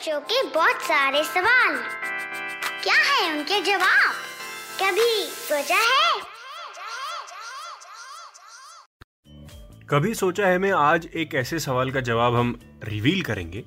बच्चों के बहुत सारे सवाल। क्या है उनके जवाब? कभी सोचा है? कभी सोचा है मैं आज एक ऐसे सवाल का जवाब हम रिवील करेंगे,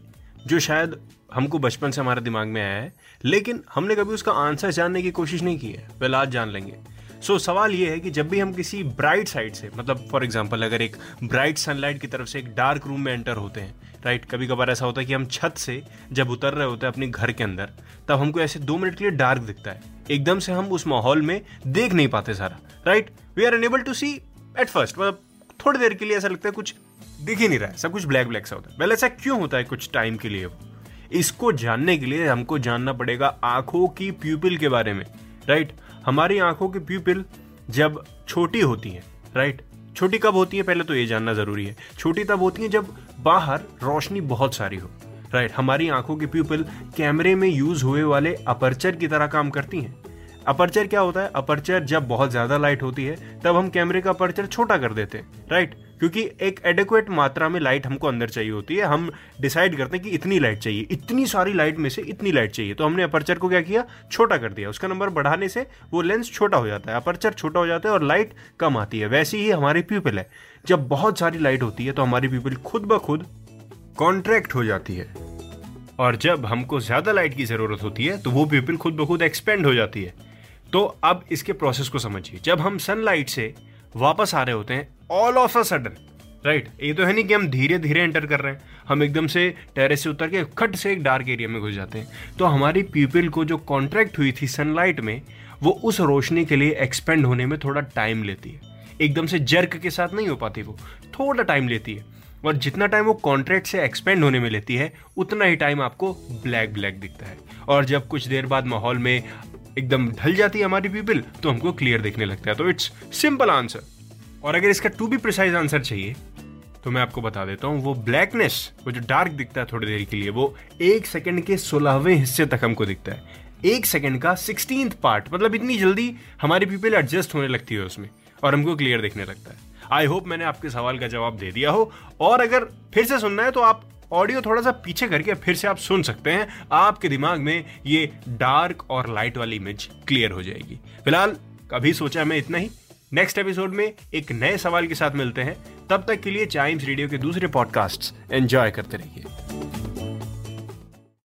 जो शायद हमको बचपन से हमारे दिमाग में आया है, लेकिन हमने कभी उसका आंसर जानने की कोशिश नहीं की है। वेल आज जान लेंगे। सो so, सवाल ये है कि जब भी हम किसी ब्राइट साइड से मतलब फॉर एग्ज़ाम्पल अगर एक ब्राइट सनलाइट की तरफ़ से एक डार्क रूम में एंटर होते हैं राइट कभी कभार ऐसा होता है कि हम छत से जब उतर रहे होते हैं अपने घर के अंदर तब हमको ऐसे दो मिनट के लिए डार्क दिखता है। एकदम से हम उस माहौल में देख नहीं पाते सारा right we are unable to see at first मतलब थोड़ी देर के लिए ऐसा लगता है कुछ दिख ही नहीं रहा है सब कुछ ब्लैक ब्लैक सा होता है। पहले ऐसा क्यों होता है कुछ टाइम के लिए? इसको जानने के लिए हमको जानना पड़ेगा आँखों की प्यूपिल के बारे में राइट हमारी आँखों की प्यूपिल जब छोटी होती है राइट छोटी कब होती है, पहले तो ये जानना ज़रूरी है। छोटी तब होती है जब बाहर रोशनी बहुत सारी हो राइट हमारी आँखों की प्यूपिल कैमरे में यूज़ हुए वाले अपर्चर की तरह काम करती हैं। अपर्चर क्या होता है? अपर्चर जब बहुत ज़्यादा लाइट होती है, तब हम कैमरे का अपर्चर छोटा कर देते हैं राइट क्योंकि एक एडिक्वेट मात्रा में लाइट हमको अंदर चाहिए होती है। हम डिसाइड करते हैं कि इतनी लाइट चाहिए। इतनी सारी लाइट में से इतनी लाइट चाहिए। तो हमने अपर्चर को क्या किया? छोटा कर दिया। उसका नंबर बढ़ाने से वो लेंस छोटा हो जाता है। अपर्चर छोटा हो जाता है और लाइट कम आती है। वैसी ही हमारी प्यूपिल है। जब बहुत सारी लाइट होती है तो हमारी प्यूपिल खुद ब खुद कॉन्ट्रैक्ट हो जाती है। और जब हमको ज़्यादा लाइट की ज़रूरत होती है तो वो प्यूपिल खुद ब खुद एक्सपेंड हो जाती है। तो अब इसके प्रोसेस को समझिए। जब हम सनलाइट से वापस आ रहे होते हैं all of a sudden right ये तो है नहीं कि हम धीरे धीरे एंटर कर रहे हैं। हम एकदम से टेरेस से उतर के खट से एक डार्क एरिया में घुस जाते हैं। तो हमारी पीपल को जो कॉन्ट्रैक्ट हुई थी सनलाइट में, वो उस रोशनी के लिए एक्सपेंड होने में थोड़ा टाइम लेती है। एकदम से जर्क के साथ नहीं हो पाती वो, थोड़ा टाइम लेती है। और जितना टाइम वो कॉन्ट्रैक्ट से एक्सपेंड होने में लेती है, उतना ही टाइम आपको ब्लैक ब्लैक दिखता है। और जब कुछ देर बाद माहौल में एकदम ढल जाती है हमारी पीपल तो हमको क्लियर देखने लगता है। तो इट्स सिंपल आंसर और अगर इसका टू बी प्रिसाइज आंसर चाहिए तो मैं आपको बता देता हूँ, वो ब्लैकनेस वो जो डार्क दिखता है थोड़ी देर के लिए, वो एक सेकंड के सोलहवें हिस्से तक हमको दिखता है। एक सेकंड का सिक्सटीन पार्ट मतलब इतनी जल्दी हमारी पीपल एडजस्ट होने लगती है उसमें, और हमको क्लियर दिखने लगता है। आई होप मैंने आपके सवाल का जवाब दे दिया हो। और अगर फिर से सुनना है तो आप ऑडियो थोड़ा सा पीछे करके फिर से आप सुन सकते हैं। आपके दिमाग में ये डार्क और लाइट वाली इमेज क्लियर हो जाएगी। फ़िलहाल कभी सोचा मैं इतना ही। नेक्स्ट एपिसोड में एक नए सवाल के साथ मिलते हैं। तब तक के लिए चाइम्स रेडियो के दूसरे पॉडकास्ट एंजॉय करते रहिए।